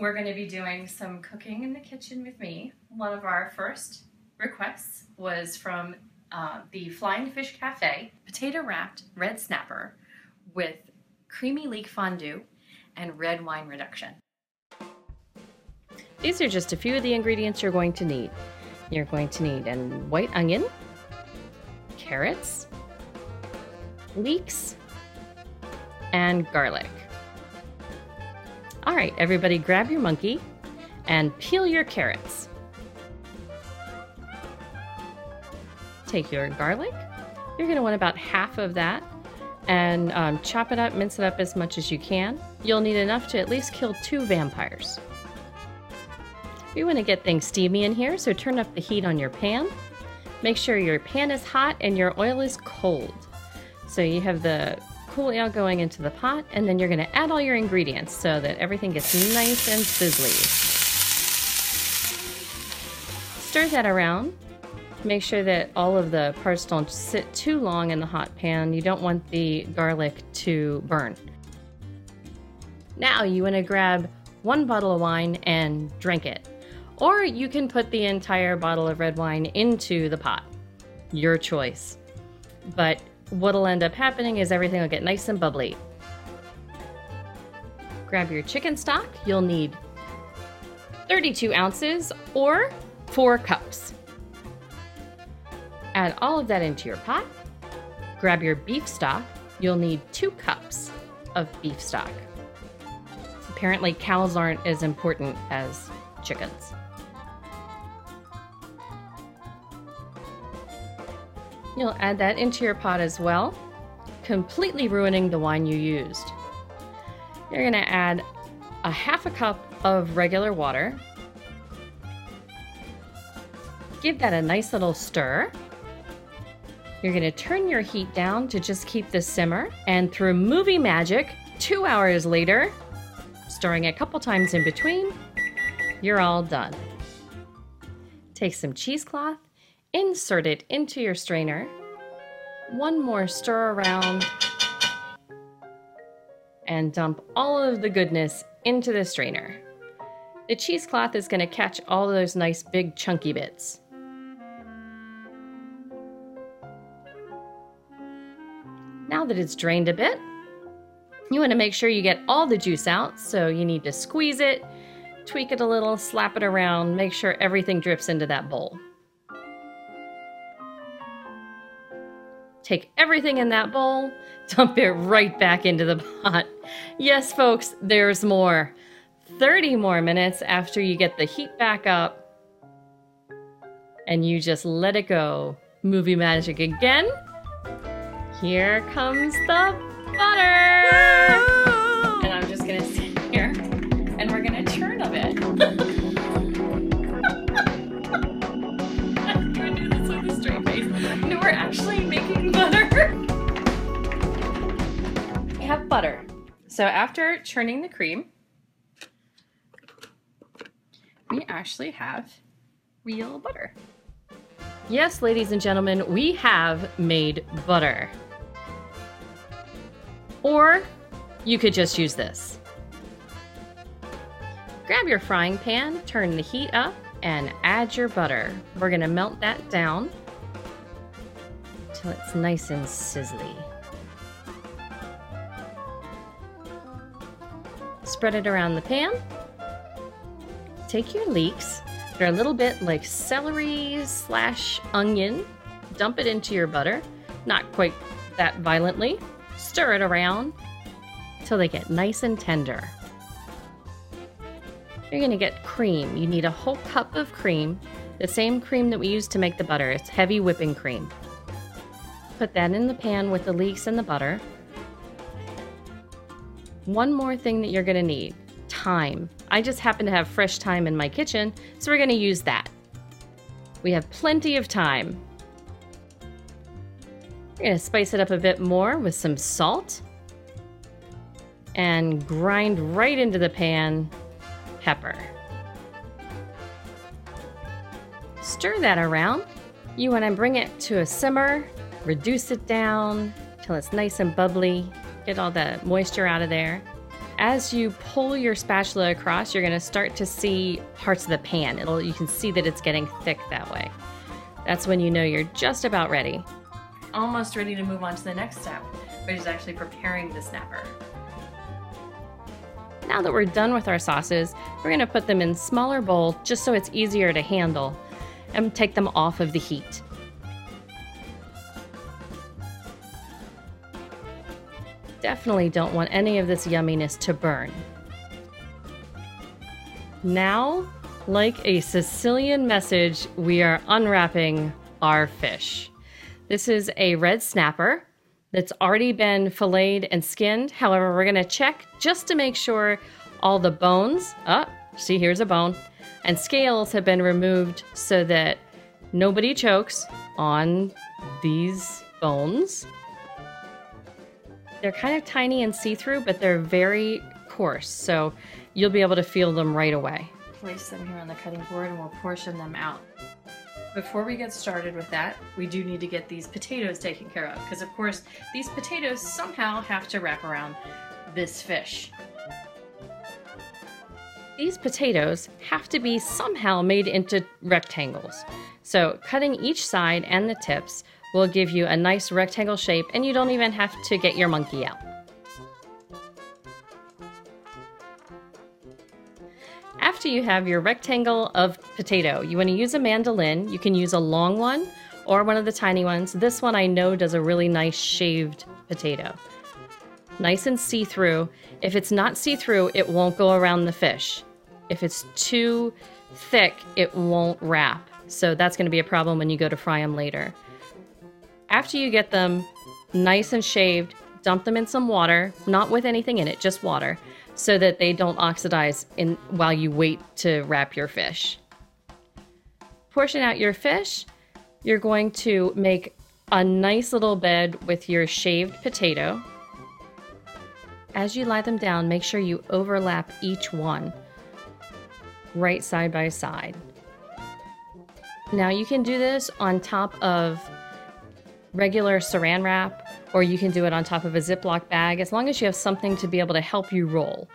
we're going to be doing some cooking in the kitchen with me. One of our first requests was from uh, the Flying Fish Cafe potato wrapped red snapper with creamy leek fondue and red wine reduction. These are just a few of the ingredients you're going to need. You're going to need a white onion, carrots, leeks, and garlic. All right, everybody grab your monkey and peel your carrots. Take your garlic. You're going to want about half of that and um, chop it up, mince it up as much as you can. You'll need enough to at least kill two vampires. We want to get things steamy in here, so turn up the heat on your pan. Make sure your pan is hot and your oil is cold. So you have the cool oil going into the pot, and then you're going to add all your ingredients so that everything gets nice and sizzly. Stir that around. Make sure that all of the parts don't sit too long in the hot pan. You don't want the garlic to burn. Now you want to grab one bottle of wine and drink it. Or you can put the entire bottle of red wine into the pot. Your choice. But what'll end up happening is everything will get nice and bubbly. Grab your chicken stock. You'll need 32 ounces or 4 cups. Add all of that into your pot. Grab your beef stock. You'll need 2 cups of beef stock. Apparently, cows aren't as important as chickens. You'll add that into your pot as well, completely ruining the wine you used. You're going to add a half a cup of regular water. Give that a nice little stir. You're going to turn your heat down to just keep this simmer, and through movie magic, two hours later, stirring a couple times in between, you're all done. Take some cheesecloth Insert it into your strainer. One more stir around. And dump all of the goodness into the strainer. The cheesecloth is going to catch all those nice big chunky bits. Now that it's drained a bit, you want to make sure you get all the juice out, so you need to squeeze it, tweak it a little, slap it around, make sure everything drips into that bowl. Take everything in that bowl, dump it right back into the pot. Yes, folks, there's more. 30 more minutes after you get the heat back up and you just let it go. Movie magic again. Here comes the butter. Have butter. So after churning the cream, we actually have real butter. Yes, ladies and gentlemen, we have made butter. Or you could just use this. Grab your frying pan, turn the heat up, and add your butter. We're gonna melt that down until it's nice and sizzly. Spread it around the pan. Take your leeks. They're a little bit like celery slash onion. Dump it into your butter. Not quite that violently. Stir it around till they get nice and tender. You're gonna get cream. You need a whole cup of cream, the same cream that we use to make the butter. It's heavy whipping cream. Put that in the pan with the leeks and the butter. One more thing that you're gonna need, thyme. I just happen to have fresh thyme in my kitchen, so we're gonna use that. We have plenty of thyme. We're gonna spice it up a bit more with some salt and grind right into the pan pepper. Stir that around. You want to bring it to a simmer reduce it down till it's nice and bubbly, get all the moisture out of there. as you pull your spatula across, you're going to start to see parts of the pan. It'll, you can see that it's getting thick that way. That's when you know you're just about ready. Almost ready to move on to the next step, which is actually preparing the snapper. Now that we're done with our sauces, we're going to put them in smaller bowl just so it's easier to handle and take them off of the heat. Definitely don't want any of this yumminess to burn. Now, like a Sicilian message, we are unwrapping our fish. This is a red snapper that's already been filleted and skinned. However, we're gonna check just to make sure all the bones, oh, see here's a bone, and scales have been removed so that nobody chokes on these bones. They're kind of tiny and see-through, but they're very coarse, so you'll be able to feel them right away. Place them here on the cutting board and we'll portion them out. Before we get started with that, we do need to get these potatoes taken care of, because of course, these potatoes somehow have to wrap around this fish. These potatoes have to be somehow made into rectangles. So cutting each side and the tips will give you a nice rectangle shape and you don't even have to get your monkey out. After you have your rectangle of potato, you want to use a mandolin. You can use a long one or one of the tiny ones. This one I know does a really nice shaved potato. Nice and see-through. If it's not see-through, it won't go around the fish. If it's too thick, it won't wrap. So that's going to be a problem when you go to fry them later. After you get them nice and shaved, dump them in some water, not with anything in it, just water, so that they don't oxidize in while you wait to wrap your fish. Portion out your fish. You're going to make a nice little bed with your shaved potato. As you lie them down, make sure you overlap each one right side by side. Now you can do this on top of regular saran wrap or you can do it on top of a Ziploc bag as long as you have something to be able to help you roll.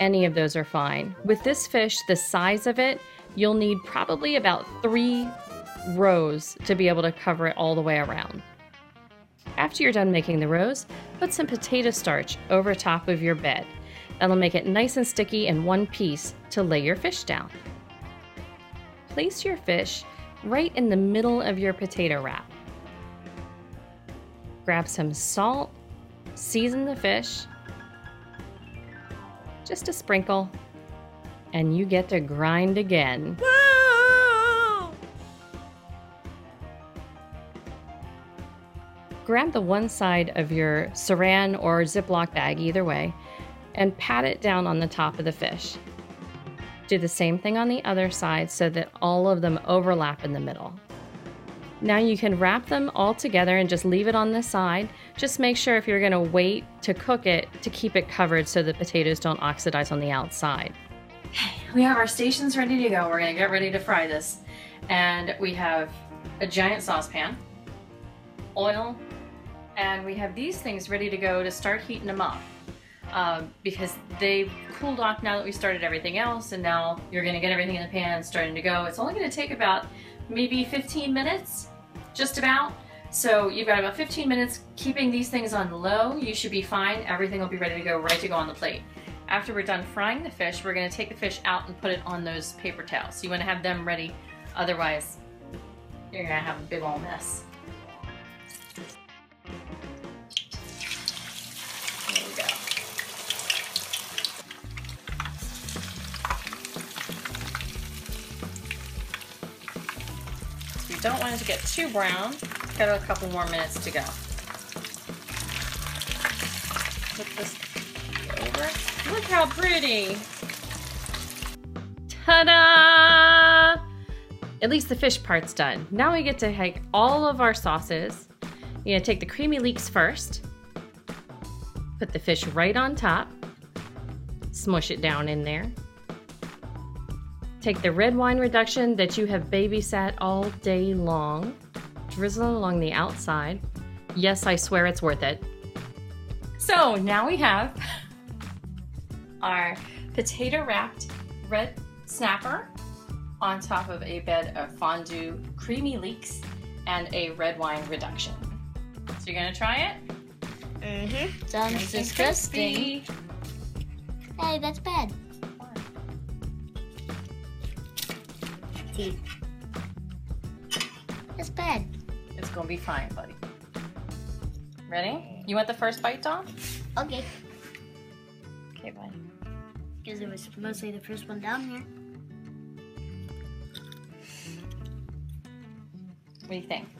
Any of those are fine. With this fish, the size of it, you'll need probably about three rows to be able to cover it all the way around. After you're done making the rows, put some potato starch over top of your bed. That'll make it nice and sticky in one piece to lay your fish down. Place your fish right in the middle of your potato wrap. Grab some salt, season the fish, just a sprinkle, and you get to grind again. Grab the one side of your saran or Ziploc bag, either way, and pat it down on the top of the fish. Do the same thing on the other side so that all of them overlap in the middle. Now you can wrap them all together and just leave it on the side. Just make sure if you're gonna wait to cook it to keep it covered so the potatoes don't oxidize on the outside. We have our stations ready to go. We're gonna get ready to fry this. And we have a giant saucepan, oil, and we have these things ready to go to start heating them up. Um, because they've cooled off now that we started everything else and now you're gonna get everything in the pan starting to go. It's only gonna take about maybe 15 minutes, just about. So you've got about 15 minutes keeping these things on low. You should be fine. Everything will be ready to go, right to go on the plate. After we're done frying the fish, we're gonna take the fish out and put it on those paper towels. You wanna have them ready, otherwise you're gonna have a big old mess. Don't want it to get too brown. Got a couple more minutes to go. This over. Look how pretty! Ta-da! At least the fish part's done. Now we get to take all of our sauces. You're gonna take the creamy leeks first. Put the fish right on top. Smush it down in there. Take the red wine reduction that you have babysat all day long. Drizzle it along the outside. Yes, I swear it's worth it. So now we have our potato wrapped red snapper on top of a bed of fondue creamy leeks and a red wine reduction. So you're gonna try it? Mm-hmm. Sounds Nice and disgusting. Hey, that's bad. See. That's bad. It's gonna be fine, buddy. Ready? You want the first bite, Dom? Okay. Okay, buddy. Because it was mostly the first one down here. What do you think?